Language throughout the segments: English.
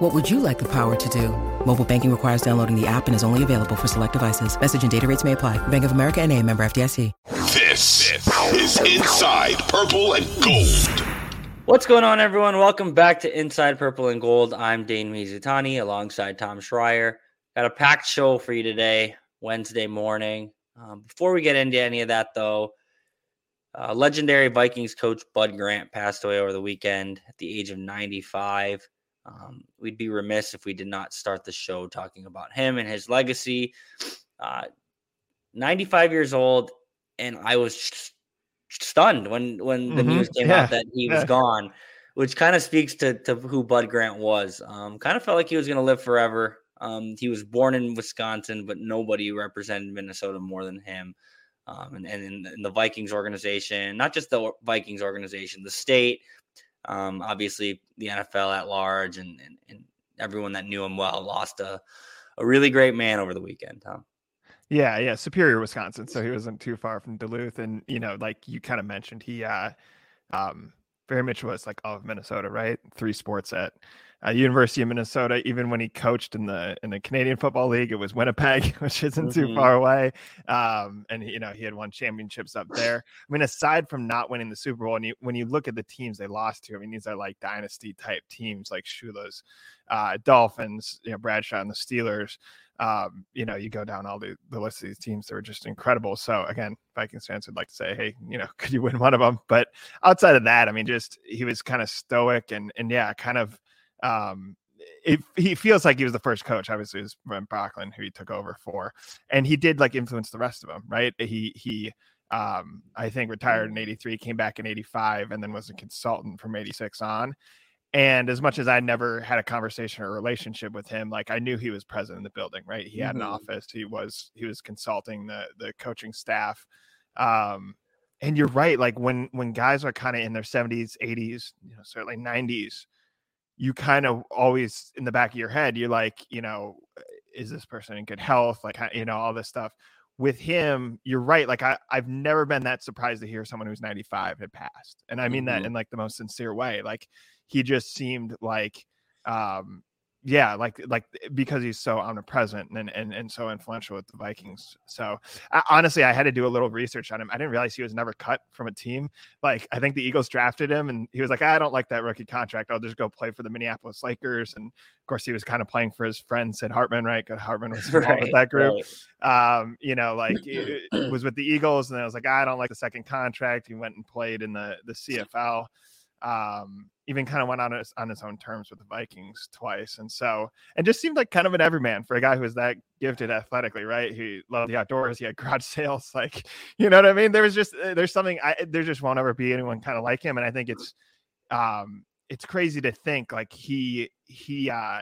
What would you like the power to do? Mobile banking requires downloading the app and is only available for select devices. Message and data rates may apply. Bank of America and a member FDIC. This is Inside Purple and Gold. What's going on, everyone? Welcome back to Inside Purple and Gold. I'm Dane Mizutani alongside Tom Schreier. Got a packed show for you today, Wednesday morning. Um, before we get into any of that, though, uh, legendary Vikings coach Bud Grant passed away over the weekend at the age of 95. Um, we'd be remiss if we did not start the show talking about him and his legacy. Uh, 95 years old, and I was stunned when when the mm-hmm. news came yeah. out that he was yeah. gone, which kind of speaks to to who Bud Grant was. Um, kind of felt like he was going to live forever. Um, he was born in Wisconsin, but nobody represented Minnesota more than him. Um, and, and in, in, the Vikings organization, not just the Vikings organization, the state, um, obviously the NFL at large, and, and, and everyone that knew him well lost a, a really great man over the weekend, Tom. Yeah, yeah, Superior, Wisconsin. So he wasn't too far from Duluth, and you know, like you kind of mentioned, he uh, um, very much was like all of Minnesota, right? Three sports at uh, University of Minnesota. Even when he coached in the in the Canadian Football League, it was Winnipeg, which isn't mm-hmm. too far away. Um, and you know, he had won championships up there. I mean, aside from not winning the Super Bowl, and you, when you look at the teams they lost to, I mean, these are like dynasty type teams, like Shula's uh, Dolphins, you know, Bradshaw and the Steelers um, you know, you go down all the, the list of these teams that were just incredible. So again, Vikings fans would like to say, hey, you know, could you win one of them? But outside of that, I mean, just he was kind of stoic and and yeah, kind of um it, he feels like he was the first coach. Obviously, it was Van Brocklin, who he took over for, and he did like influence the rest of them, right? He he um, I think retired in '83, came back in '85, and then was a consultant from '86 on. And as much as I never had a conversation or relationship with him, like I knew he was present in the building, right? He had mm-hmm. an office. He was he was consulting the the coaching staff. Um, and you're right. Like when when guys are kind of in their 70s, 80s, you know, certainly 90s, you kind of always in the back of your head, you're like, you know, is this person in good health? Like you know, all this stuff. With him, you're right. Like I, I've never been that surprised to hear someone who's 95 had passed, and I mean mm-hmm. that in like the most sincere way. Like he just seemed like um yeah, like like because he's so omnipresent and and and so influential with the Vikings. So I, honestly, I had to do a little research on him. I didn't realize he was never cut from a team. Like I think the Eagles drafted him, and he was like, I don't like that rookie contract. I'll just go play for the Minneapolis Lakers. And of course, he was kind of playing for his friend Sid Hartman, right? Because Hartman was right, with that group. Right. Um, you know, like it was with the Eagles, and I was like, I don't like the second contract. He went and played in the the CFL um, even kind of went on his on his own terms with the Vikings twice, and so and just seemed like kind of an everyman for a guy who was that gifted athletically, right? He loved the outdoors, he had garage sales, like you know what I mean. There was just uh, there's something I there just won't ever be anyone kind of like him, and I think it's um it's crazy to think like he he uh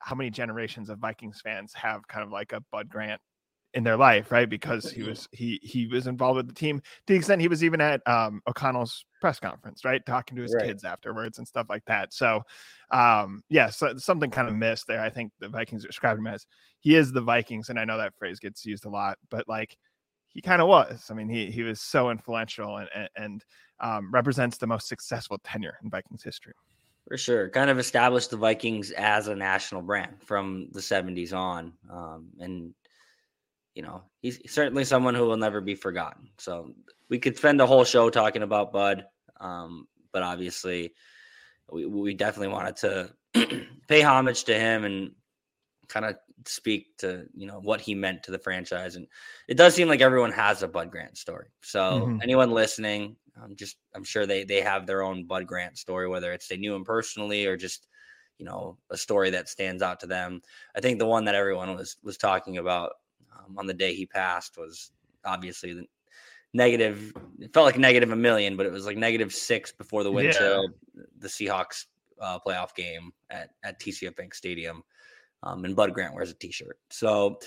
how many generations of Vikings fans have kind of like a Bud Grant in their life, right? Because he was he he was involved with the team to the extent he was even at um, O'Connell's press conference, right, talking to his right. kids afterwards and stuff like that. So, um, yeah, so something kind of missed there. I think the Vikings described him as he is the Vikings, and I know that phrase gets used a lot, but like he kind of was. I mean, he he was so influential and and, and um, represents the most successful tenure in Vikings history. For sure. Kind of established the Vikings as a national brand from the 70s on. Um, and you know, he's certainly someone who will never be forgotten. So we could spend the whole show talking about Bud, um, but obviously, we, we definitely wanted to pay homage to him and kind of speak to you know what he meant to the franchise. And it does seem like everyone has a Bud Grant story. So mm-hmm. anyone listening, I'm just I'm sure they they have their own Bud Grant story, whether it's they knew him personally or just you know a story that stands out to them. I think the one that everyone was was talking about um, on the day he passed was obviously the negative. It felt like negative a million, but it was like negative six before the win yeah. the Seahawks uh, playoff game at, at TCF Bank Stadium. Um, and Bud Grant wears a t shirt. So,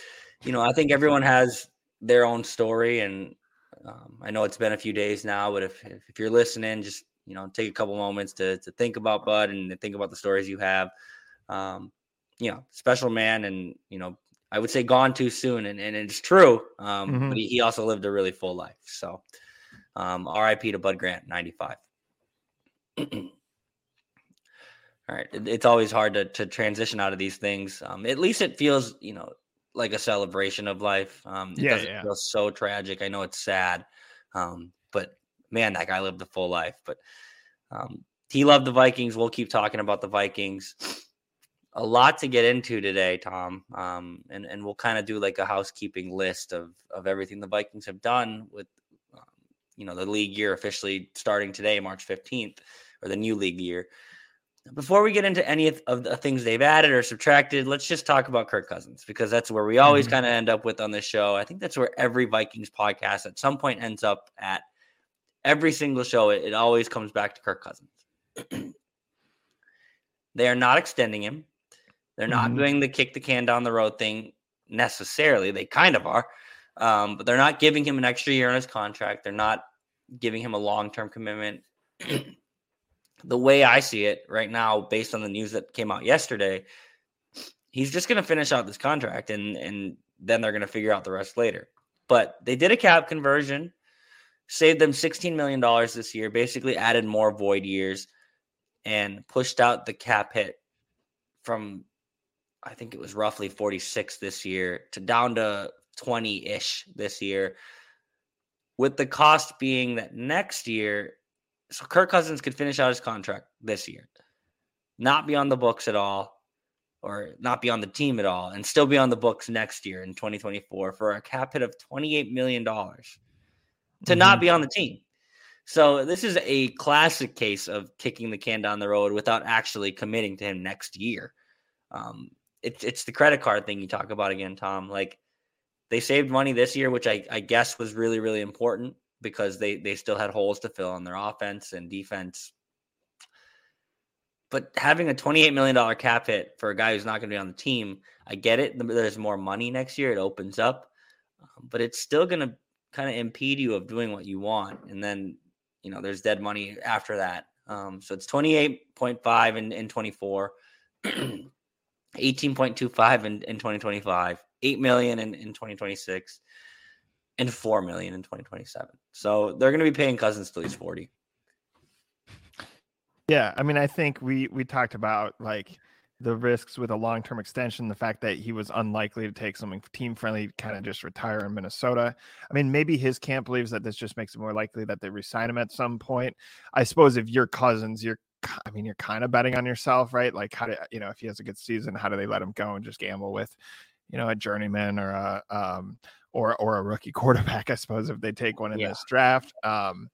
you know, I think everyone has their own story. And Um, I know it's been a few days now, but if if you're listening, just you know take a couple moments to to think about Bud and think about the stories you have. Um, you know, special man, and you know, I would say gone too soon, and, and it's true. Um, mm-hmm. But he, he, also lived a really full life. So, um, R.I.P. to Bud Grant, ninety five. All right, it, it's always hard to to transition out of these things. Um, at least it feels, you know, like a celebration of life. Um, it yeah, doesn't yeah. feel so tragic. I know it's sad, um, but man, that guy lived a full life. But um, he loved the Vikings. We'll keep talking about the Vikings. A lot to get into today, Tom, um, and and we'll kind of do like a housekeeping list of of everything the Vikings have done with, um, you know, the league year officially starting today, March fifteenth, or the new league year. Before we get into any of the things they've added or subtracted, let's just talk about Kirk Cousins because that's where we always mm-hmm. kind of end up with on this show. I think that's where every Vikings podcast at some point ends up at. Every single show, it, it always comes back to Kirk Cousins. they are not extending him. They're not mm-hmm. doing the kick the can down the road thing necessarily. They kind of are, um, but they're not giving him an extra year on his contract. They're not giving him a long term commitment. the way I see it right now, based on the news that came out yesterday, he's just going to finish out this contract and and then they're going to figure out the rest later. But they did a cap conversion, saved them $16 million this year, basically added more void years and pushed out the cap hit from I think it was roughly 46 this year to down to 20-ish this year. With the cost being that next year so Kirk Cousins could finish out his contract this year, not be on the books at all, or not be on the team at all, and still be on the books next year in 2024 for a cap hit of 28 million dollars to mm-hmm. not be on the team. So this is a classic case of kicking the can down the road without actually committing to him next year. Um, it's it's the credit card thing you talk about again, Tom. Like they saved money this year, which I, I guess was really really important because they they still had holes to fill on their offense and defense. But having a $28 million cap hit for a guy who's not going to be on the team, I get it. There's more money next year. It opens up, um, but it's still going to kind of impede you of doing what you want. And then, you know, there's dead money after that. Um, so it's 28.5 in, in 24, 18.25 in, in 2025, 8 million in, in 2026 and four million in 2027. So they're going to be paying Cousins till he's 40. Yeah, I mean, I think we we talked about like the risks with a long term extension, the fact that he was unlikely to take something team friendly, kind of just retire in Minnesota. I mean, maybe his camp believes that this just makes it more likely that they resign him at some point. I suppose if you're Cousins, you're I mean, you're kind of betting on yourself, right? Like, how do you know if he has a good season, how do they let him go and just gamble with, you know, a journeyman or a um, or or a rookie quarterback, I suppose, if they take one in yeah. this draft. Um,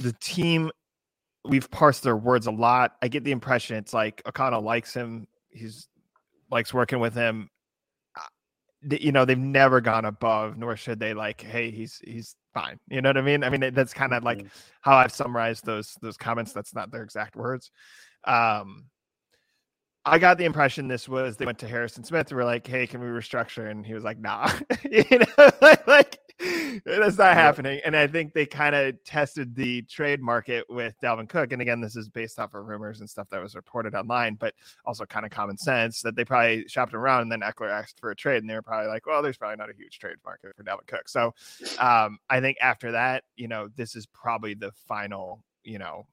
the team, we've parsed their words a lot. I get the impression it's like O'Connell likes him. He's likes working with him. You know, they've never gone above, nor should they. Like, hey, he's he's fine. You know what I mean? I mean, that's kind of like mm-hmm. how I've summarized those those comments. That's not their exact words. Um, I got the impression this was they went to Harrison Smith and were like, "Hey, can we restructure?" And he was like, "Nah," you know, like that's not happening. And I think they kind of tested the trade market with Dalvin Cook. And again, this is based off of rumors and stuff that was reported online, but also kind of common sense that they probably shopped around. And then Ekeler asked for a trade, and they were probably like, "Well, there's probably not a huge trade market for Dalvin Cook." So um, I think after that, you know, this is probably the final, you know,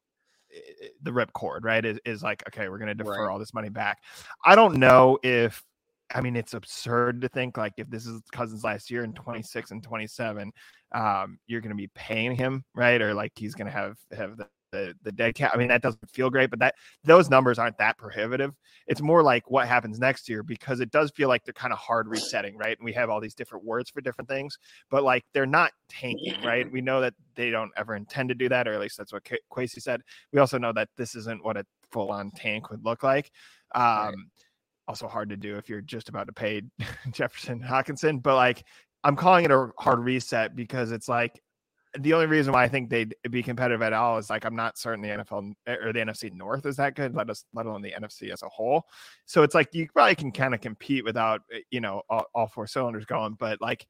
the ripcord, right? Is, is like, okay, we're going to defer right. all this money back. I don't know if, I mean, it's absurd to think like if this is Cousins last year in 26 and 27, um, you're going to be paying him, right? Or like he's going to have have the the the dead cap. I mean, that doesn't feel great, but that those numbers aren't that prohibitive. It's more like what happens next year because it does feel like they're kind of hard resetting, right? And we have all these different words for different things, but like they're not tanking, right? We know that they don't ever intend to do that, or at least that's what Qu- said. We also know that this isn't what a full on tank would look like. Um, right. Also hard to do if you're just about to pay Jefferson Hockenson, but like I'm calling it a hard reset because it's like the only reason why I think they'd be competitive at all is like I'm not certain the NFL or the NFC North is that good, let us let alone the NFC as a whole. So it's like you probably can kind of compete without eh, you know all, all four cylinders going, but like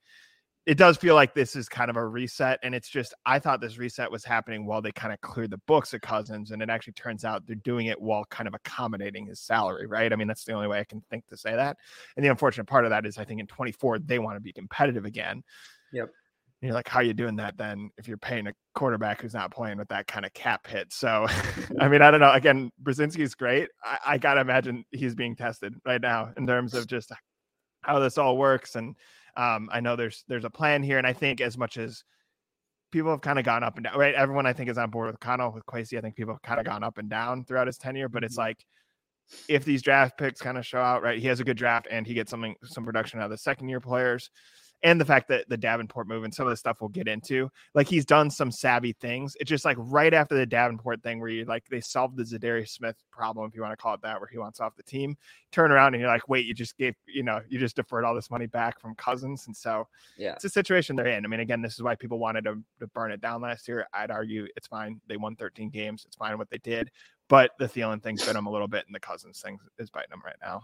it does feel like this is kind of a reset. And it's just, I thought this reset was happening while they kind of cleared the books of Cousins. And it actually turns out they're doing it while kind of accommodating his salary, right? I mean, that's the only way I can think to say that. And the unfortunate part of that is I think in 24, they want to be competitive again. Yep. And you're like, how are you doing that then if you're paying a quarterback who's not playing with that kind of cap hit? So, I mean, I don't know. Again, Brzezinski's great. I, I got to imagine he's being tested right now in terms of just how this all works. And um, I know there's there's a plan here. And I think as much as people have kind of gone up and down, right? Everyone I think is on board with Connell, with Kwesi. I think people have kind of gone up and down throughout his tenure, but it's mm-hmm. like, if these draft picks kind of show out, right? He has a good draft and he gets something, some production out of the second year players and the fact that the Davenport move and some of the stuff we'll get into, like he's done some savvy things. It's just like right after the Davenport thing where you like they solved the Za'Darius Smith problem, if you want to call it that, where he wants off the team. Turn around and you're like, wait, you just gave, you know, you just deferred all this money back from Cousins, and so yeah, it's a situation they're in. I mean, again, this is why people wanted to, to burn it down last year. I'd argue it's fine. They won 13 games. It's fine what they did, but the Thielen thing's bit them a little bit, and the Cousins thing is biting them right now.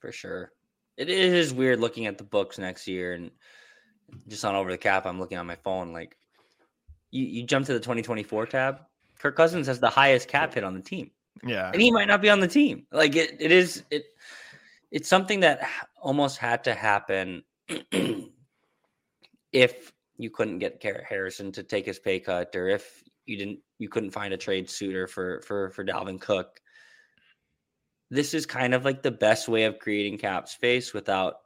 For sure it is weird looking at the books next year and just on over the cap. I'm looking on my phone. Like you, you jump to the 2024 tab. Kirk Cousins has the highest cap hit on the team. Yeah, and he might not be on the team. Like it, it is it. It's something that almost had to happen if you couldn't get Garrett Harrison to take his pay cut, or if you didn't, you couldn't find a trade suitor for for for Dalvin Cook this is kind of like the best way of creating cap space without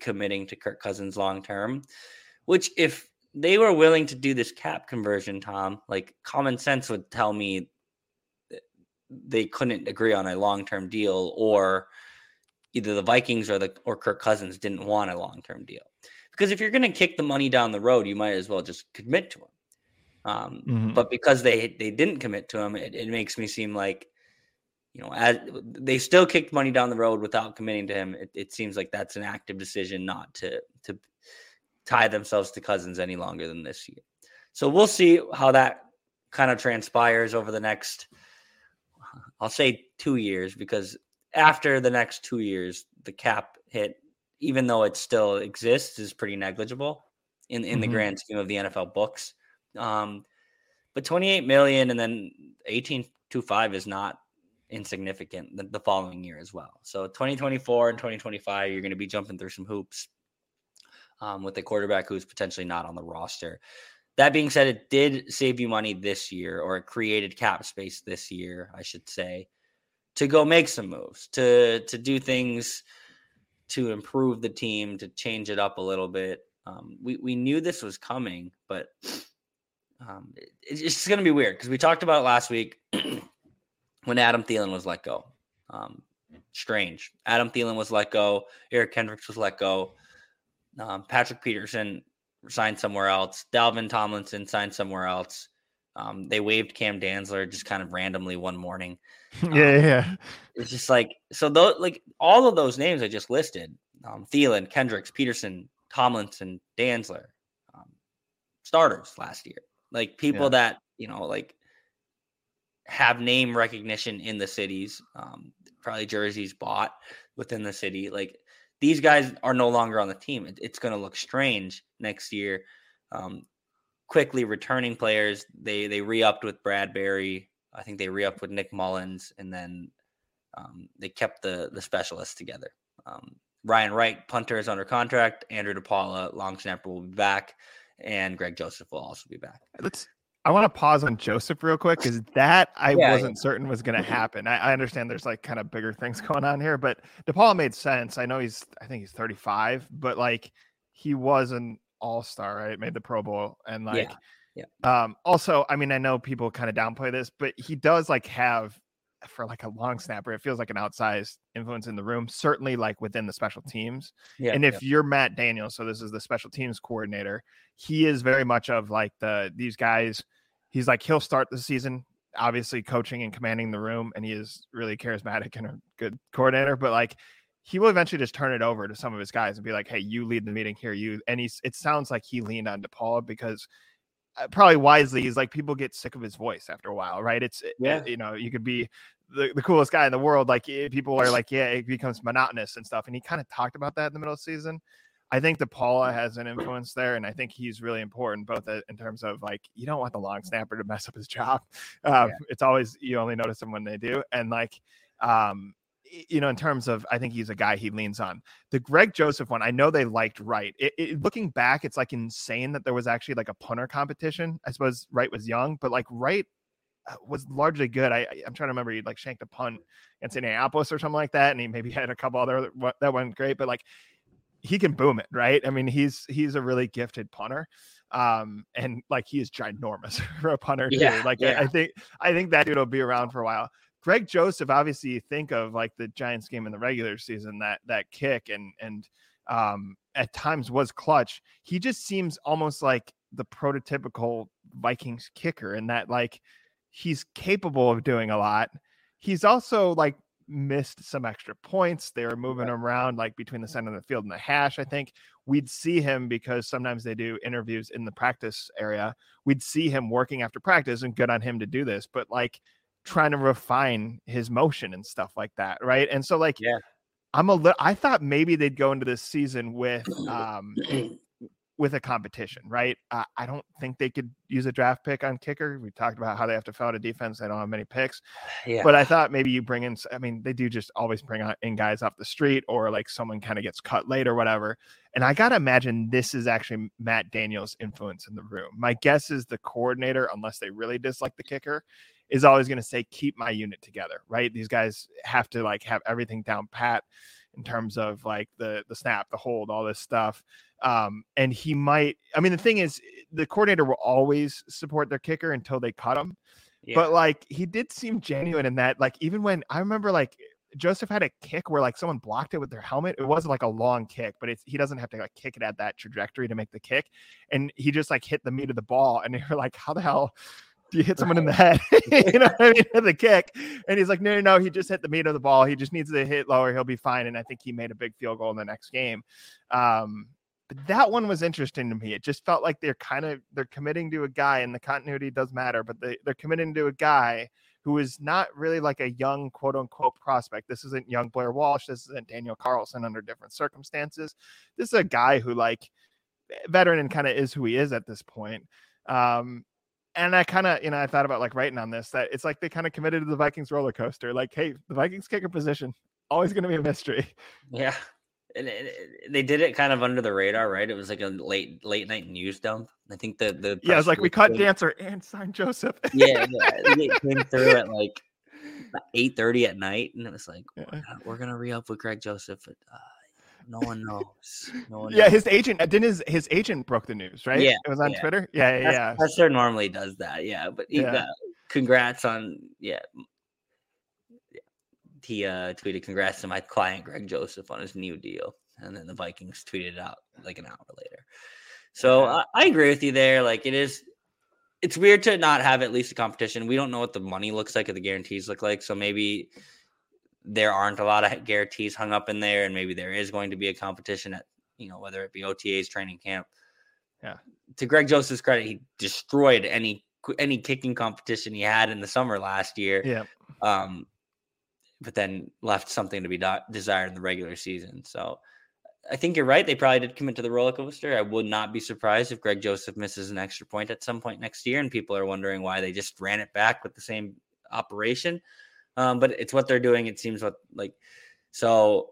committing to Kirk Cousins long term. Which, if they were willing to do this cap conversion, Tom, like common sense would tell me they couldn't agree on a long term deal, or either the Vikings or the or Kirk Cousins didn't want a long term deal. Because if you're going to kick the money down the road, you might as well just commit to him. Um, mm-hmm. But because they they didn't commit to him, it, it makes me seem like you know, as they still kicked money down the road without committing to him, it, it, seems like that's an active decision not to to tie themselves to Cousins any longer than this year. So we'll see how that kind of transpires over the next, I'll say two years, because after the next two years, the cap hit, even though it still exists, is pretty negligible in in mm-hmm. the grand scheme of the NFL books. Um, but 28 million and then 18.25 is not insignificant the, the following year as well. So 2024 and 2025, you're going to be jumping through some hoops um, with a quarterback who's potentially not on the roster. That being said, it did save you money this year, or it created cap space this year, I should say, to go make some moves, to to do things to improve the team, to change it up a little bit. Um, we we knew this was coming, but um, it, it's just going to be weird because we talked about last week. when Adam Thielen was let go. Um, strange. Adam Thielen was let go. Eric Kendricks was let go. Um, Patrick Peterson signed somewhere else. Dalvin Tomlinson signed somewhere else. Um, they waived Cam Dantzler just kind of randomly one morning. Um, yeah, yeah. It's just like so. Those like all of those names I just listed: um, Thielen, Kendricks, Peterson, Tomlinson, Dantzler, um, starters last year. Like people yeah. that you know, like have name recognition in the cities, um, probably jerseys bought within the city. Like these guys are no longer on the team. It, it's going to look strange next year. Um, quickly returning players, they they re-upped with Bradbury. I think they re-upped with Nick Mullens, and then um, they kept the the specialists together. Um, Ryan Wright, punter, is under contract. Andrew DePaola, long snapper, will be back, and Greg Joseph will also be back. Let's I want to pause on Joseph real quick because that I yeah, wasn't yeah. certain was going to happen. I, I, understand there's like kind of bigger things going on here, but DePaul made sense. I know he's, I think he's 35, but like he was an all star, right? Made the Pro Bowl and like, yeah, yeah. Um, also, I mean, I know people kind of downplay this, but he does like have for like a long snapper, it feels like an outsized influence in the room, certainly like within the special teams. Yeah, and if yeah. you're Matt Daniels, so this is the special teams coordinator, he is very much of like the these guys. He's like he'll start the season obviously coaching and commanding the room, and he is really charismatic and a good coordinator. But like he will eventually just turn it over to some of his guys and be like, "Hey, you lead the meeting here." You and he's. It sounds like he leaned on DePaul because probably wisely he's like people get sick of his voice after a while right it's yeah you know you could be the, the coolest guy in the world like people are like yeah it becomes monotonous and stuff and he kind of talked about that in the middle of the season I think DePaola has an influence there, and I think he's really important, both in terms of like you don't want the long snapper to mess up his job. Um, yeah. It's always you only notice them when they do, and like um, you know, in terms of, I think he's a guy he leans on. The Greg Joseph one, I know they liked Wright. It, it, looking back, it's like insane that there was actually like a punter competition. I suppose Wright was young, but like Wright uh, was largely good. I, I'm trying to remember he like shanked a punt against Indianapolis or something like that, and he maybe had a couple other that went great, but like he can boom it, right? I mean, he's he's a really gifted punter um and like he is ginormous for a punter yeah, too. like yeah. I, I think i think that dude will be around for a while Greg Joseph, obviously, you think of like the Giants game in the regular season, that that kick and and um, at times was clutch. He just seems almost like the prototypical Vikings kicker, in that like he's capable of doing a lot. He's also like missed some extra points. They were moving him around like between the center of the field and the hash. I think we'd see him because sometimes they do interviews in the practice area. We'd see him working after practice and good on him to do this. But like trying to refine his motion and stuff like that, right? And so like yeah. I'm a little I thought maybe they'd go into this season with um with a competition, right? Uh, I don't think they could use a draft pick on kicker. We talked about how they have to fill out a defense. They don't have many picks. Yeah. But I thought maybe you bring in, I mean, they do just always bring in guys off the street or like someone kind of gets cut late or whatever. And I got to imagine this is actually Matt Daniels' influence in the room. My guess is the coordinator, unless they really dislike the kicker, is always going to say, keep my unit together, right? These guys have to like have everything down pat in terms of like the the snap, the hold, all this stuff. Um, and he might. I mean, the thing is, the coordinator will always support their kicker until they cut him. Yeah. But like, he did seem genuine in that. Like, even when I remember, like Joseph had a kick where like someone blocked it with their helmet. It wasn't like a long kick, but it's he doesn't have to like kick it at that trajectory to make the kick, and he just like hit the meat of the ball. And you're like, how the hell? You hit someone in the head, you know what I mean, with the kick. And he's like, no, no, no, he just hit the meat of the ball. He just needs to hit lower. He'll be fine. And I think he made a big field goal in the next game. Um, but that one was interesting to me. It just felt like they're kind of they're committing to a guy, and the continuity does matter, but they, they're committing to a guy who is not really like a young quote unquote prospect. This isn't young Blair Walsh. This isn't Daniel Carlson under different circumstances. This is a guy who like veteran and kind of is who he is at this point. Um, and I kind of, you know, I thought about like writing on this that it's like they kind of committed to the Vikings roller coaster. Like, hey, the Vikings kicker position always going to be a mystery. Yeah, and it, it, they did it kind of under the radar, right? It was like a late late night news dump. I think the the yeah, it's like we cut Dantzler and signed Joseph. yeah, yeah, it came through at like eight thirty at night, and it was like yeah. we're gonna re up with Greg Joseph. At, uh, no one knows. No one yeah, knows. his agent uh, didn't his his agent broke the news, right? Yeah, it was on yeah. Twitter. Yeah, yeah, yeah. Pastor normally does that. Yeah, but he, yeah. Uh, congrats on yeah. He uh, tweeted congrats to my client Greg Joseph on his new deal, and then the Vikings tweeted out like an hour later. So uh, I agree with you there. Like it is, it's weird to not have at least a competition. We don't know what the money looks like or the guarantees look like, so maybe there aren't a lot of guarantees hung up in there, and maybe there is going to be a competition at you know whether it be OTA's training camp. Yeah. To Greg Joseph's credit, he destroyed any any kicking competition he had in the summer last year. Yeah. Um, but then left something to be do- desired in the regular season. So I think you're right. They probably did commit to the roller coaster. I would not be surprised if Greg Joseph misses an extra point at some point next year, and people are wondering why they just ran it back with the same operation. Um, but it's what they're doing. It seems what like so.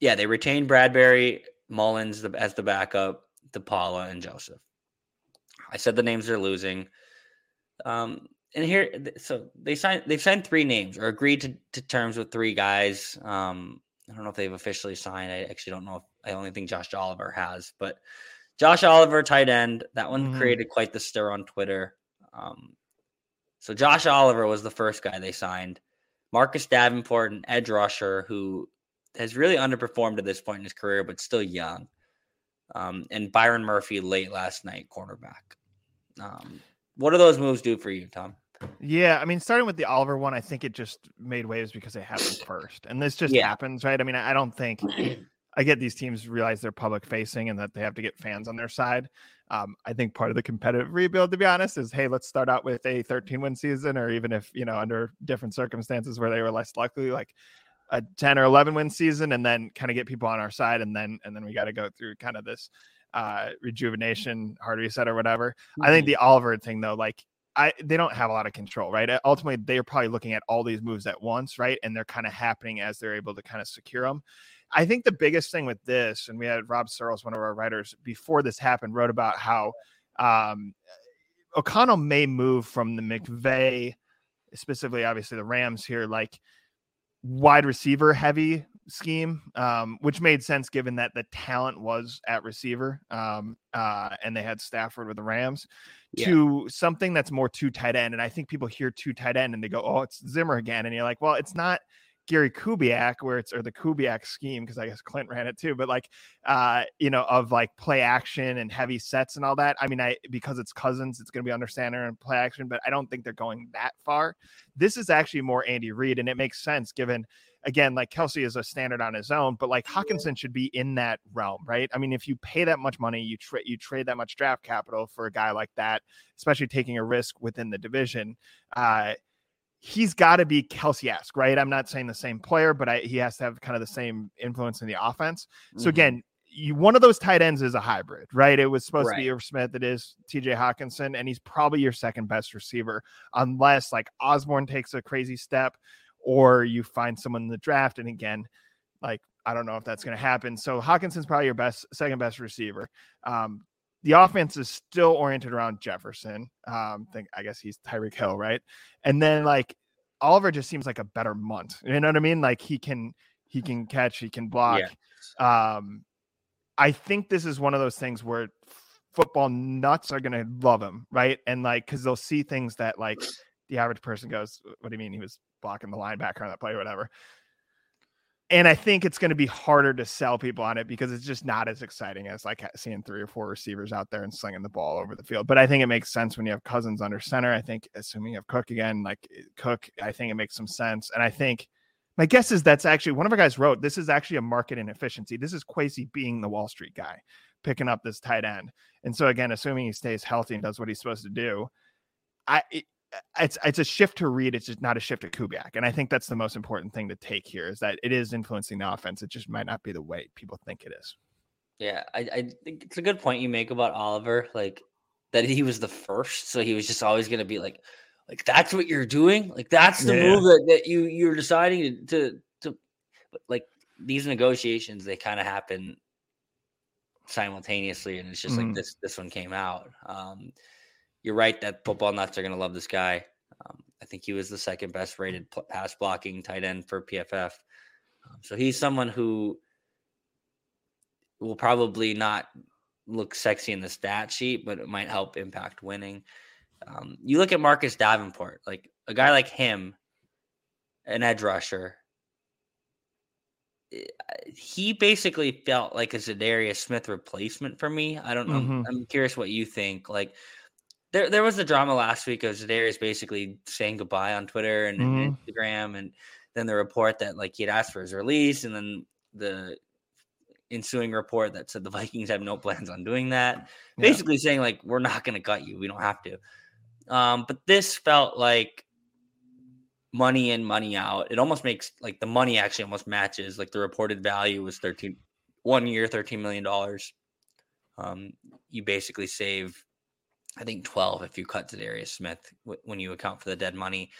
Yeah, they retain Bradbury, Mullens the, as the backup, DePaola, and Joseph. I said the names they're losing. Um, and here, so they signed. They've signed three names or agreed to, to terms with three guys. Um, I don't know if they've officially signed. I actually don't know if I only think Josh Oliver has, but Josh Oliver, tight end. That one mm-hmm. created quite the stir on Twitter. Um, so Josh Oliver was the first guy they signed. Marcus Davenport, an edge rusher who has really underperformed at this point in his career, but still young. Um, and Byron Murphy late last night, cornerback. Um, what do those moves do for you, Tom? Yeah, I mean, starting with the Oliver one, I think it just made waves because it happened first, and this just yeah. happens, right? I mean, I don't think I get these teams realize they're public facing and that they have to get fans on their side. Um, I think part of the competitive rebuild, to be honest, is hey, let's start out with a 13 win season, or even if you know under different circumstances where they were less likely. Like, a 10 or 11 win season and then kind of get people on our side and then and then we got to go through kind of this uh rejuvenation hard reset or whatever. Mm-hmm. I think mm-hmm. the Oliver thing though, like I they don't have a lot of control, right? Ultimately, they're probably looking at all these moves at once, right? And they're kind of happening as they're able to kind of secure them. I think the biggest thing with this, and we had Rob Searles, one of our writers, before this happened, wrote about how um, O'Connell may move from the McVay, specifically, obviously the Rams here, like wide receiver heavy scheme, um, which made sense given that the talent was at receiver um, uh, and they had Stafford with the Rams, yeah. to something that's more two tight end. And I think people hear two tight end and they go, oh, it's Zimmer again. And you're like, well, it's not Gary Kubiak, where it's or the Kubiak scheme, because I guess Klint ran it too, but like uh, you know, of like play action and heavy sets and all that. I mean, I because it's Cousins, it's gonna be under center and play action, but I don't think they're going that far. This is actually more Andy Reid, and it makes sense given again, like Kelce is a standard on his own, but like Hockenson should be in that realm, right? I mean, if you pay that much money, you trade you trade that much draft capital for a guy like that, especially taking a risk within the division. Uh, he's got to be Kelce esque, right? I'm not saying the same player, but I, he has to have kind of the same influence in the offense. So mm-hmm. again, you, one of those tight ends is a hybrid, right? It was supposed right. to be Irv Smith. It is TJ Hockenson, and he's probably your second best receiver, unless like Osborne takes a crazy step or you find someone in the draft. And again, like I don't know if that's going to happen. So Hockenson's probably your best, second best receiver. Um, the offense is still oriented around Jefferson. Um, think I guess he's Tyreek Hill, right? And then like Oliver just seems like a better month. You know what I mean? Like he can he can catch, he can block. Yeah. Um, I think this is one of those things where football nuts are gonna love him, right? And like because they'll see things that like the average person goes, "What do you mean he was blocking the linebacker on that play, or whatever?" And I think it's going to be harder to sell people on it because it's just not as exciting as like seeing three or four receivers out there and slinging the ball over the field. But I think it makes sense when you have Cousins under center. I think, assuming you have Cook again, like eh, Cook, I think it makes some sense. And I think my guess is that's actually one of our guys wrote this is actually a market inefficiency. This is Kwesi being the Wall Street guy picking up this tight end. And so again, assuming he stays healthy and does what he's supposed to do, I it's it's a shift to Reid. It's just not a shift to Kubiak, and I think that's the most important thing to take here is that it is influencing the offense. It just might not be the way people think it is. Yeah, I, I think it's a good point you make about Oliver, like that he was the first, so he was just always going to be like, like that's what you're doing, like that's the yeah. move that, that you you're deciding to to, to like these negotiations. They kind of happen simultaneously, and it's just mm-hmm. like this this one came out. Um, you're right that football nuts are going to love this guy. Um, I think he was the second best rated pass blocking tight end for PFF. Um, so he's someone who will probably not look sexy in the stat sheet, but it might help impact winning. Um, you look at Marcus Davenport, like a guy like him, an edge rusher. Eh, he basically felt like a Za'Darius Smith replacement for me. I don't know. Mm-hmm. I'm curious what you think. Like there there was the drama last week of Za'Darius basically saying goodbye on Twitter and, mm-hmm. Instagram, and then the report that like he had asked for his release, and then the ensuing report that said the Vikings have no plans on doing that, basically saying like we're not going to cut you, we don't have to. Um, but this felt like money in, money out. It almost makes like the money actually almost matches. Like the reported value was 13 one year, $13 million. Um, you basically save I think 12 if you cut to Darius Smith when you account for the dead money.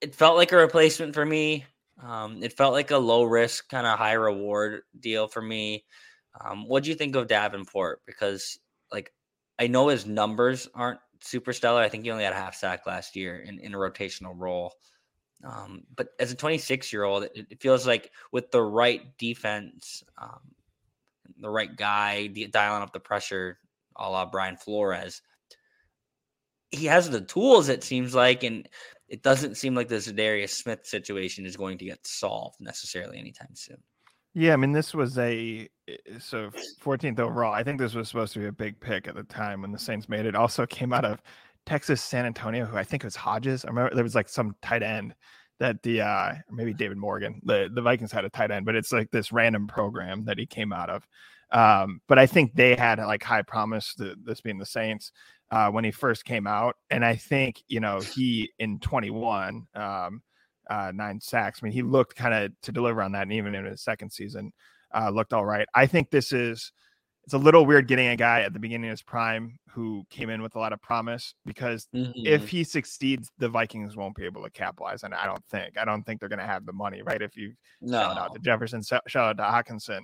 It felt like a replacement for me. Um, it felt like a low risk, kind of high reward deal for me. Um, what do you think of Davenport? Because, like, I know his numbers aren't super stellar. I think he only had a half sack last year in, in a rotational role. Um, but as a 26 year old, it, it, feels like with the right defense, um, the right guy dialing up the pressure, a la Brian Flores, he has the tools, it seems like, and it doesn't seem like the Za'Darius Smith situation is going to get solved necessarily anytime soon. Yeah, I mean, this was a so 14th overall. I think this was supposed to be a big pick at the time when the Saints made it. Also came out of Texas San Antonio, who I think was Hodges. I remember there was like some tight end that the uh maybe David Morgan. The the Vikings had a tight end, but it's like this random program that he came out of. Um, but I think they had like high promise, this being the Saints, uh, when he first came out. And I think, you know, he in 21, um, uh, nine sacks. I mean, he looked kind of to deliver on that, and even in his second season, uh, looked all right. I think this is it's a little weird getting a guy at the beginning of his prime who came in with a lot of promise because mm-hmm. if he succeeds, the Vikings won't be able to capitalize it. I don't think. I don't think they're going to have the money, right? If you no. shout out to Jefferson, shout out to Hockenson,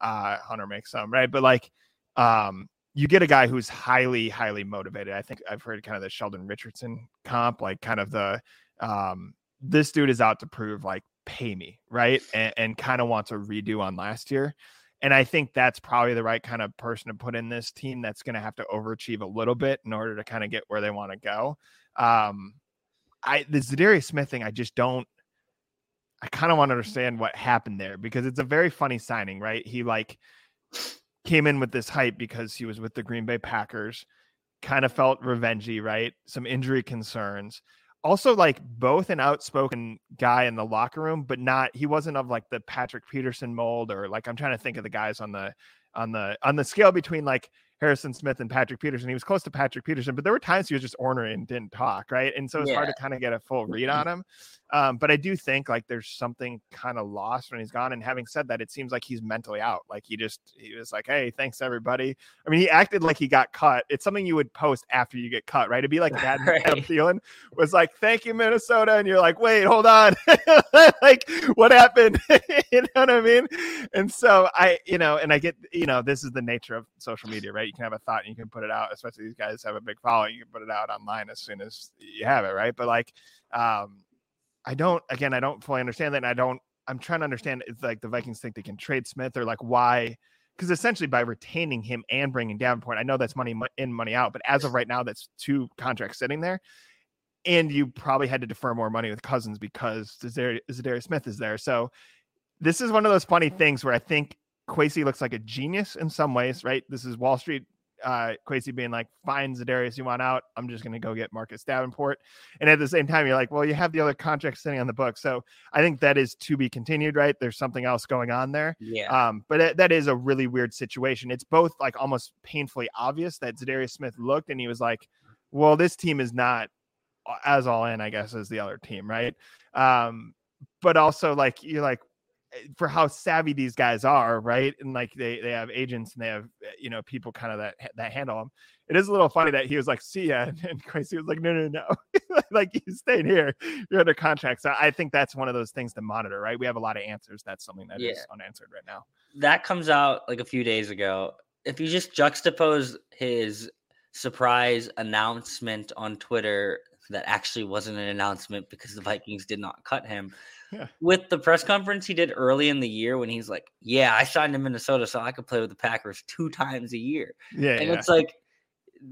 uh, Hunter makes some, right? But like, um, you get a guy who's highly, highly motivated. I think I've heard kind of the Sheldon Richardson comp, like kind of the, um, this dude is out to prove like pay me, right? And, and kind of wants a redo on last year. And I think that's probably the right kind of person to put in this team that's going to have to overachieve a little bit in order to kind of get where they want to go. Um, I the Za'Darius Smith thing, I just don't. I kind of want to understand what happened there because it's a very funny signing, right? He like came in with this hype because he was with the Green Bay Packers, kind of felt revengey, right? Some injury concerns also like both an outspoken guy in the locker room, but not he wasn't of like the Patrick Peterson mold or like I'm trying to think of the guys on the on the on the scale between like Harrison Smith and Patrick Peterson. He was close to Patrick Peterson, but there were times he was just ornery and didn't talk, right? And so it's yeah. hard to kind of get a full read on him. Um, but I do think like there's something kind of lost when he's gone. And having said that, it seems like he's mentally out. Like he just he was like, "Hey, thanks everybody." I mean, he acted like he got cut. It's something you would post after you get cut, right? It'd be like that. right. Adam Thielen was like, "Thank you, Minnesota," and you're like, "Wait, hold on, like what happened?" you know what I mean? And so I, you know, and I get, you know, this is the nature of social media, right? You can have a thought and you can put it out. Especially these guys have a big following, you can put it out online as soon as you have it, right? But like, um, I don't again, I don't fully understand that. And I don't, I'm trying to understand if like the Vikings think they can trade Smith or like why because essentially by retaining him and bringing Davenport, I know that's money in, money out, but as of right now, that's two contracts sitting there, and you probably had to defer more money with Cousins because Za'Darius Smith is there. So this is one of those funny things where I think Kwesi looks like a genius in some ways, right? This is Wall Street uh Kwesi being like, fine, Za'Darius, you want out? I'm just gonna go get Marcus Davenport. And at the same time, you're like, well, you have the other contract sitting on the book. So I think that is to be continued, right? There's something else going on there. Yeah. Um, but that, that is a really weird situation. It's both like almost painfully obvious that Za'Darius Smith looked and he was like, Well, this team is not as all in, I guess, as the other team, right? Um, but also like you're like, for how savvy these guys are, right? And like they they have agents and they have eh, you know people kind of that that handle them. It is a little funny that he was like, "See ya," and Kwesi was like, "No, no, no, like you stayed here, you're under contract." So I think that's one of those things to monitor, right? We have a lot of answers. That's something that yeah. is unanswered right now. That comes out like a few days ago. If you just juxtapose his surprise announcement on Twitter that actually wasn't an announcement because the Vikings did not cut him yeah. with the press conference he did early in the year when he's like, "Yeah, I signed in Minnesota so I could play with the Packers two times a year." Yeah, and yeah. it's like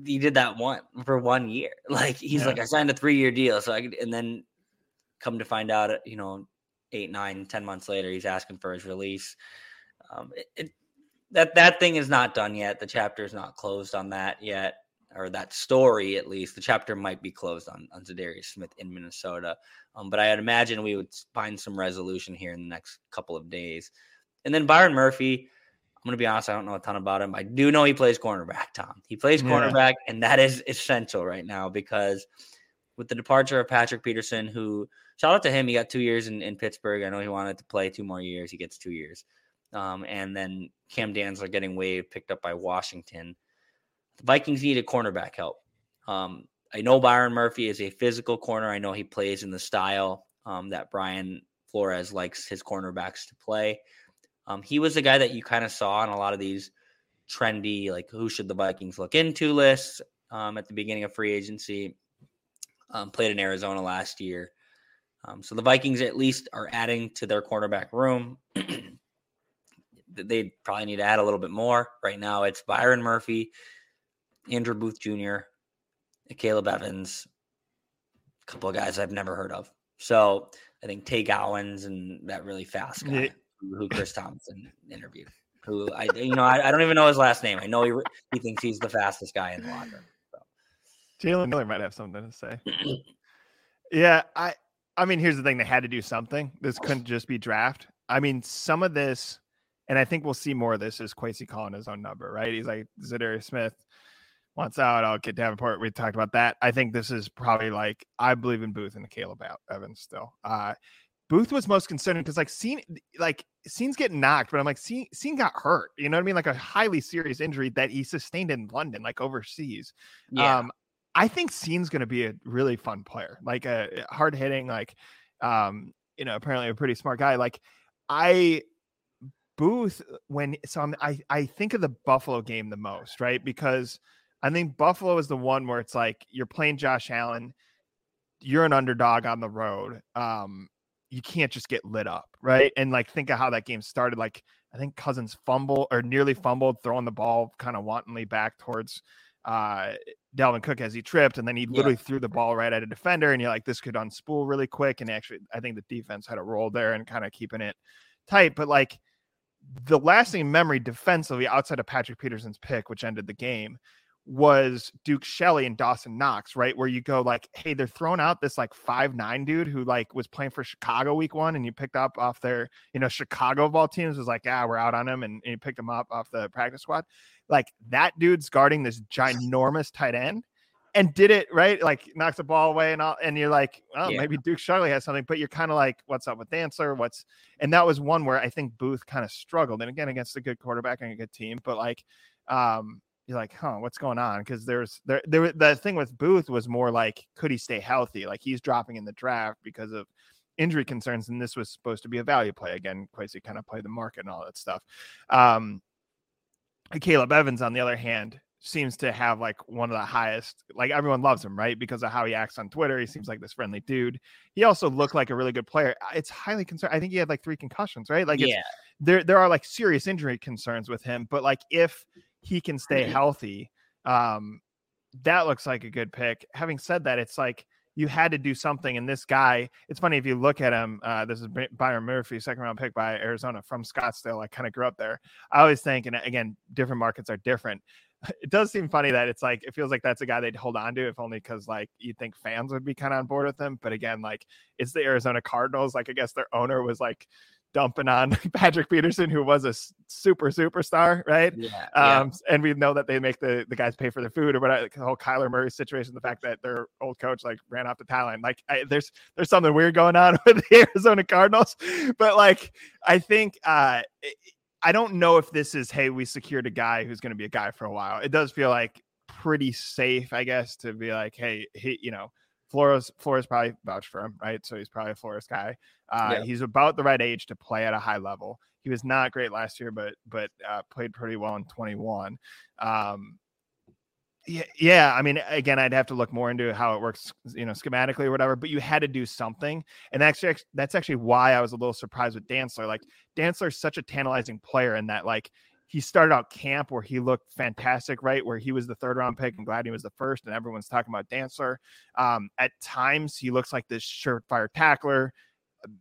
he did that one for one year. Like he's yeah. like, I signed a three year deal, so I could, and then come to find out, you know, eight, nine, ten months later, he's asking for his release. Um, it, it, that that thing is not done yet. The chapter is not closed on that yet or that story at least, the chapter might be closed on, on Za'Darius Smith in Minnesota. Um, but I'd imagine we would find some resolution here in the next couple of days. And then Byron Murphy, I'm going to be honest, I don't know a ton about him. I do know he plays cornerback, Tom. He plays cornerback, and that is essential right now because with the departure of Patrick Peterson, who shout out to him, he got two years in, in Pittsburgh. I know he wanted to play two more years. He gets two years. Um, and then Cam Dantzler getting waived, picked up by Washington. The Vikings needed cornerback help. Um, I know Byron Murphy is a physical corner. I know he plays in the style um, that Brian Flores likes his cornerbacks to play. Um, he was the guy that you kind of saw on a lot of these trendy, like who should the Vikings look into lists um, at the beginning of free agency. Um, played in Arizona last year. Um, so the Vikings at least are adding to their cornerback room. they probably need to add a little bit more. Right now, it's Byron Murphy, Andrew Booth Jr., Caleb Evans, a couple of guys I've never heard of. So I think Tay Gowans and that really fast guy yeah. who, Chris Thompson interviewed. Who I you know I, I, don't even know his last name. I know he he thinks he's the fastest guy in the locker. So. Jalen Miller might have something to say. yeah, I I mean here's the thing: they had to do something. This couldn't just be draft. I mean, some of this, and I think we'll see more of this is Kwesi calling his own number, right? He's like Za'Darius Smith wants out. I'll get Davenport. We talked about that. I think this is probably like I believe in Booth and Akayleb Evans still. Uh, Booth was most concerning because like Cine like scenes getting knocked, but I'm like Cine, Cine got hurt. You know what I mean? Like a highly serious injury that he sustained in London, like overseas. Yeah. Um, I think Cine's going to be a really fun player, like a hard hitting, like um, you know, apparently a pretty smart guy. Like I Booth when so I'm, I I think of the Buffalo game the most, right? Because I think Buffalo is the one where it's like you're playing Josh Allen, you're an underdog on the road. Um, you can't just get lit up, right? And like think of how that game started. Like I think Cousins fumble or nearly fumbled, throwing the ball kind of wantonly back towards uh Dalvin Cook as he tripped, and then he literally yeah. threw the ball right at a defender, and you're like, this could unspool really quick. And actually, I think the defense had a role there and kind of keeping it tight. But like the lasting memory defensively outside of Patrick Peterson's pick, which ended the game, was Duke Shelley and Dawson Knox, right? Where you go like, hey, they're throwing out this like five nine dude who like was playing for Chicago week one, and you picked up off their, you know, Chicago ball teams was like, yeah, we're out on him, and, and you picked him up off the practice squad. Like that dude's guarding this ginormous tight end and did it right, like knocks the ball away and all, and you're like, oh, yeah. maybe Duke Shelley has something, but you're kind of like, what's up with Dantzler? What's and that was one where I think Booth kind of struggled, and again against a good quarterback and a good team, but like, um, you're like, huh, what's going on? Because there's there there the thing with Booth was more like, could he stay healthy? Like he's dropping in the draft because of injury concerns, and this was supposed to be a value play. Again, Kwesi kind of play the market and all that stuff. Um, Akayleb Evans, on the other hand, seems to have like one of the highest like everyone loves him right because of how he acts on twitter he seems like this friendly dude he also looked like a really good player it's highly concerned i think he had like three concussions right like yeah there there are like serious injury concerns with him but like if he can stay healthy. Um, that looks like a good pick. Having said that, it's like you had to do something. And this guy, it's funny if you look at him. Uh, this is Byron Murphy, second round pick by Arizona from Scottsdale. I kind of grew up there. I always think, and again, different markets are different. It does seem funny that it's like it feels like that's a guy they'd hold on to if only because like you think fans would be kind of on board with him. But again, like it's the Arizona Cardinals. Like I guess their owner was like dumping on Patrick Peterson, who was a super superstar, right? Yeah, um, yeah. And we know that they make the, the guys pay for the food or whatever. The whole Kyler Murray situation, the fact that their old coach like ran off the talent, like I, there's there's something weird going on with the Arizona Cardinals. But like I think uh, I don't know if this is hey we secured a guy who's going to be a guy for a while. It does feel like pretty safe, I guess, to be like hey he you know Flores Flores probably vouched for him, right? So he's probably a Flores guy. Uh, yeah. He's about the right age to play at a high level. He was not great last year, but but uh, played pretty well in 21. Um, yeah, yeah. I mean, again, I'd have to look more into how it works, you know, schematically or whatever. But you had to do something, and actually, that's actually why I was a little surprised with Dantzler. Like Dantzler's such a tantalizing player in that, like, he started out camp where he looked fantastic, right? Where he was the third round pick and Gladney was the first, and everyone's talking about Dantzler. Um, at times, he looks like this surefire tackler.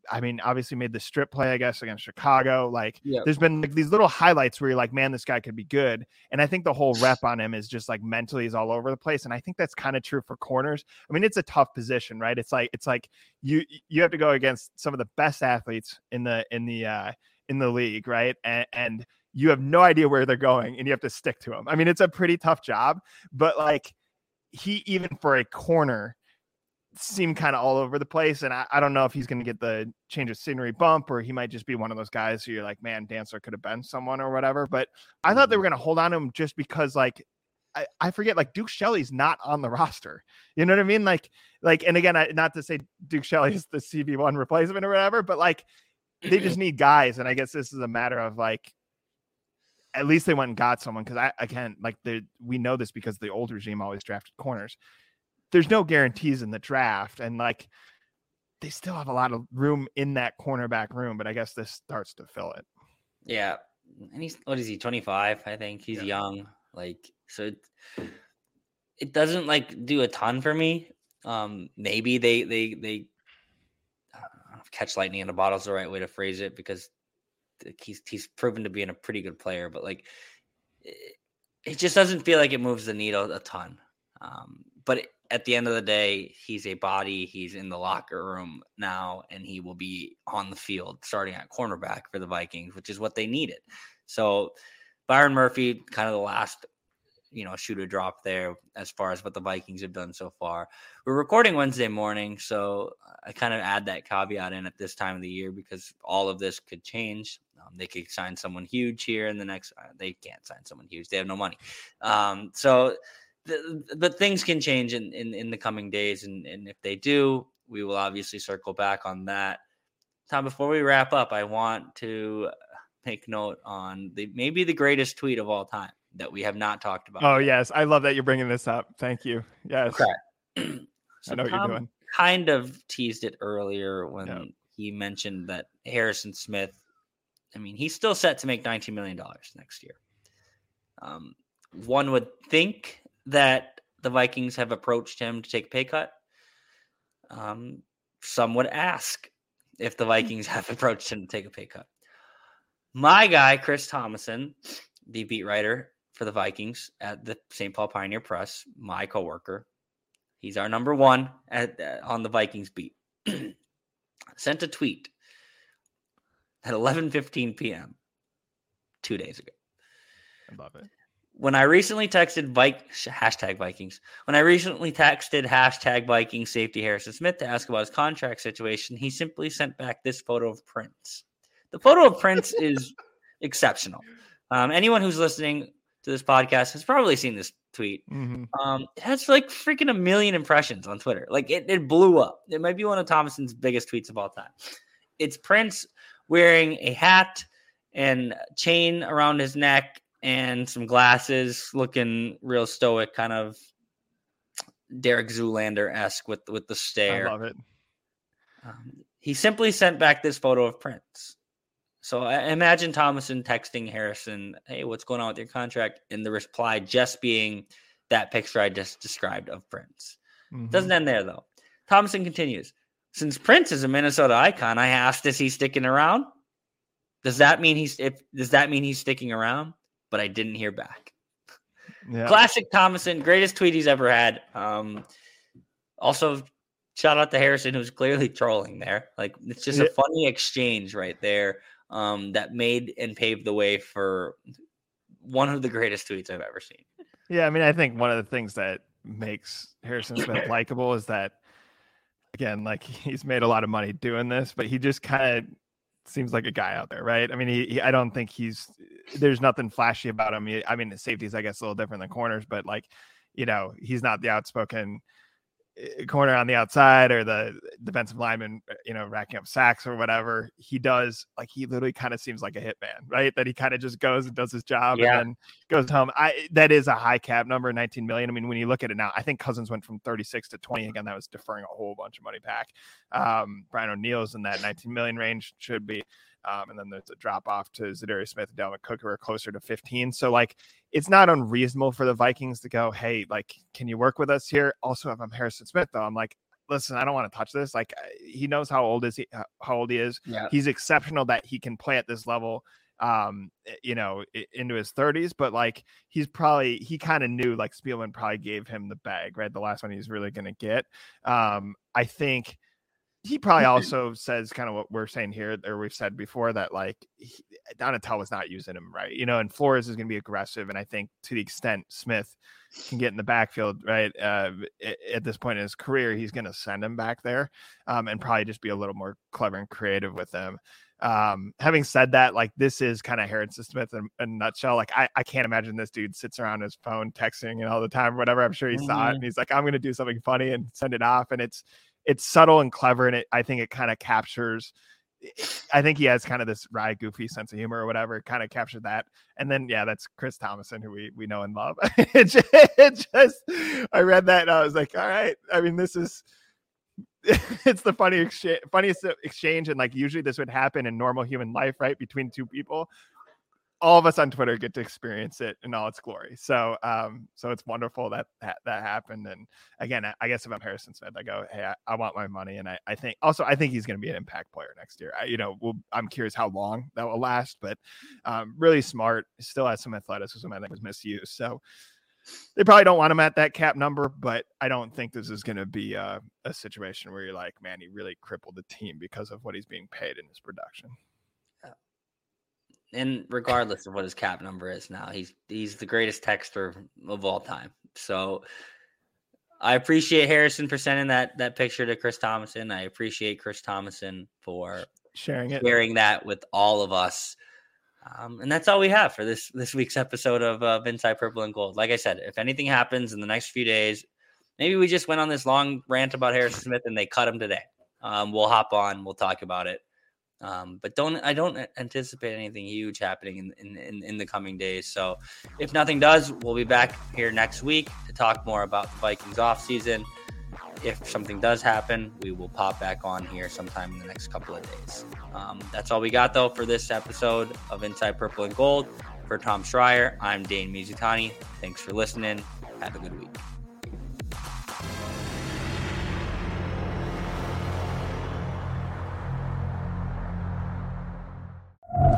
I mean, obviously made the strip play, I guess, against Chicago. Like, there's been like, these little highlights where you're like, man, this guy could be good. And I think the whole rep on him is just like mentally is all over the place. And I think that's kind of true for corners. I mean, it's a tough position, right? It's like it's like you you have to go against some of the best athletes in the in the uh in the league, right? And, and you have no idea where they're going and you have to stick to them. I mean, it's a pretty tough job, but like he, even for a corner, seemed kind of all over the place. And I, I don't know if he's going to get the change of scenery bump or he might just be one of those guys who you're like, man, Dantzler could have been someone or whatever. But I thought they mm-hmm. were going to hold on to him just because, like, I, I forget, like, Duke Shelley's not on the roster. You know what I mean? Like, like, and again, I, not to say Duke Shelley is the CB1 replacement or whatever, but like, they just need guys. And I guess this is a matter of like, at least they went and got someone because I again like the we know this because the old regime always drafted corners. There's no guarantees in the draft, and like they still have a lot of room in that cornerback room, but I guess this starts to fill it. Yeah, and he's what is he? 25, I think. He's yeah. young, like so. It, it doesn't like do a ton for me. Um, maybe they they they catch lightning in a bottle is the right way to phrase it because he's he's proven to be a pretty good player, but like it, it just doesn't feel like it moves the needle a ton. Um, but at the end of the day, he's a body. He's in the locker room now, and he will be on the field starting at cornerback for the Vikings, which is what they needed. So Byron Murphy, kind of the last you know, shoot a drop there as far as what the Vikings have done so far. We're recording Wednesday morning, so I kind of add that caveat in at this time of the year because all of this could change. Um, they could sign someone huge here in the next. Uh, they can't sign someone huge. They have no money. Um, so, the, but things can change in, in in the coming days, and and if they do, we will obviously circle back on that. Tom, before we wrap up, I want to make note on the maybe the greatest tweet of all time that we have not talked about. Oh yes, I love that you're bringing this up. Thank you. Yes, okay. so I know Tom what you're doing. Kind of teased it earlier when yep. he mentioned that Harrison Smith. I mean, he's still set to make 19 million dollars next year. Um, one would think that the Vikings have approached him to take a pay cut. Um, some would ask if the. Vikings have approached him to take a pay cut. My guy, Chris Tomasson, the beat writer for the Vikings at the St. Paul Pioneer Press, my coworker, he's our number one at, uh, on the Vikings beat, sent a tweet at 11:15 p.m. two days ago. I love it. When I recently texted Vik- hashtag Vikings, when I recently texted hashtag Viking safety Harrison Smith to ask about his contract situation, he simply sent back this photo of Prince. The photo of Prince is exceptional. Um, anyone who's listening to this podcast has probably seen this tweet. Mm-hmm. Um, it has like freaking a million impressions on Twitter. Like it, it blew up. It might be one of Tomasson's biggest tweets of all time. It's Prince wearing a hat and chain around his neck and some glasses, looking real stoic, kind of Derek Zoolander esque with with the stare. I love it. Um, he simply sent back this photo of Prince. So I imagine Tomasson texting Harrison, "Hey, what's going on with your contract?" And the reply just being that picture I just described of Prince. Mm-hmm. Doesn't end there though. Tomasson continues, "Since Prince is a Minnesota icon, I asked, is he sticking around? Does that mean he's if does that mean he's sticking around?" But I didn't hear back. Yeah. Classic Tomasson, greatest tweet he's ever had. Um, also, shout out to Harrison, who's clearly trolling there. Like it's just yeah. a funny exchange right there um, that made and paved the way for one of the greatest tweets I've ever seen. Yeah, I mean, I think one of the things that makes Harrison Smith likable is that, again, like he's made a lot of money doing this, but he just kind of seems like a guy out there, right? I mean, he, he, I don't think he's there's nothing flashy about him. He, I mean, the safeties, I guess, a little different than corners, but like, you know, he's not the outspoken corner on the outside or the defensive lineman, eh, you know, racking up sacks or whatever, he does like he literally kind of seems like a hitman, right? That he kind of just goes and does his job yeah. and then goes home. I that is a high cap number, 19 million. I mean, when you look at it now, I think Cousins went from 36 to 20. Again, that was deferring a whole bunch of money back. Um, Brian O'Neill's in that 19 million range, should be. Um, and then there's a drop off to Za'Darius Smith and Dalvin Cook, who are closer to 15. So, like, it's not unreasonable for the Vikings to go, hey, like, can you work with us here? Also, if I'm Harrison Smith, though, I'm like, listen, I don't want to touch this. Like, he knows how old is he, how old he is. Yeah. He's exceptional that he can play at this level um you know into his 30s but like he's probably he kind of knew like Spielman probably gave him the bag right the last one he's really going to get um i think he probably also says kind of what we're saying here, or we've said before that like he, Donatello was not using him right, you know, and Flores is going to be aggressive, and I think to the extent Smith can get in the backfield, right, uh, at this point in his career, he's going to send him back there, um, and probably just be a little more clever and creative with them. Um, having said that, like this is kind of Harrison Smith in, in, a nutshell. Like I, I can't imagine this dude sits around his phone texting and all the time, whatever. I'm sure he mm-hmm. saw it, and he's like, I'm going to do something funny and send it off, and it's it's subtle and clever, and it I think it kind of captures. I think he has kind of this wry, goofy sense of humor or whatever. Kind of captured that, and then yeah, that's Chris Tomasson, who we we know and love. it, just, it just, I read that and I was like, all right. I mean, this is it's the funny exchange, funniest uh, exchange, and like usually this would happen in normal human life, right, between two people all of us on Twitter get to experience it in all its glory. So, um, so it's wonderful that that, that happened. And again, I, I guess if I'm Harrison Smith, I go, hey, I, I want my money, and I, I think also I think he's going to be an impact player next year. I, you know, we'll, I'm curious how long that will last, but um, really smart. Still has some athleticism. I think was misused. So they probably don't want him at that cap number, but I don't think this is going to be a, a situation where you're like, man, he really crippled the team because of what he's being paid in his production and regardless of what his cap number is now, he's he's the greatest texter of all time. So I appreciate Harrison for sending that that picture to Chris Tomasson. I appreciate Chris Tomasson for sharing it, sharing that with all of us. Um, and that's all we have for this this week's episode of, of Inside Purple and Gold. Like I said, if anything happens in the next few days, maybe we just went on this long rant about Harrison Smith and they cut him today. Um, we'll hop on, we'll talk about it. Um, but don't I don't anticipate anything huge happening in, in, in, in, the coming days. So if nothing does, we'll be back here next week to talk more about the Vikings off season. If something does happen, we will pop back on here sometime in the next couple of days. Um, that's all we got though for this episode of Inside Purple and Gold. For Tom Schreier, I'm Dane Mizutani. Thanks for listening. Have a good week.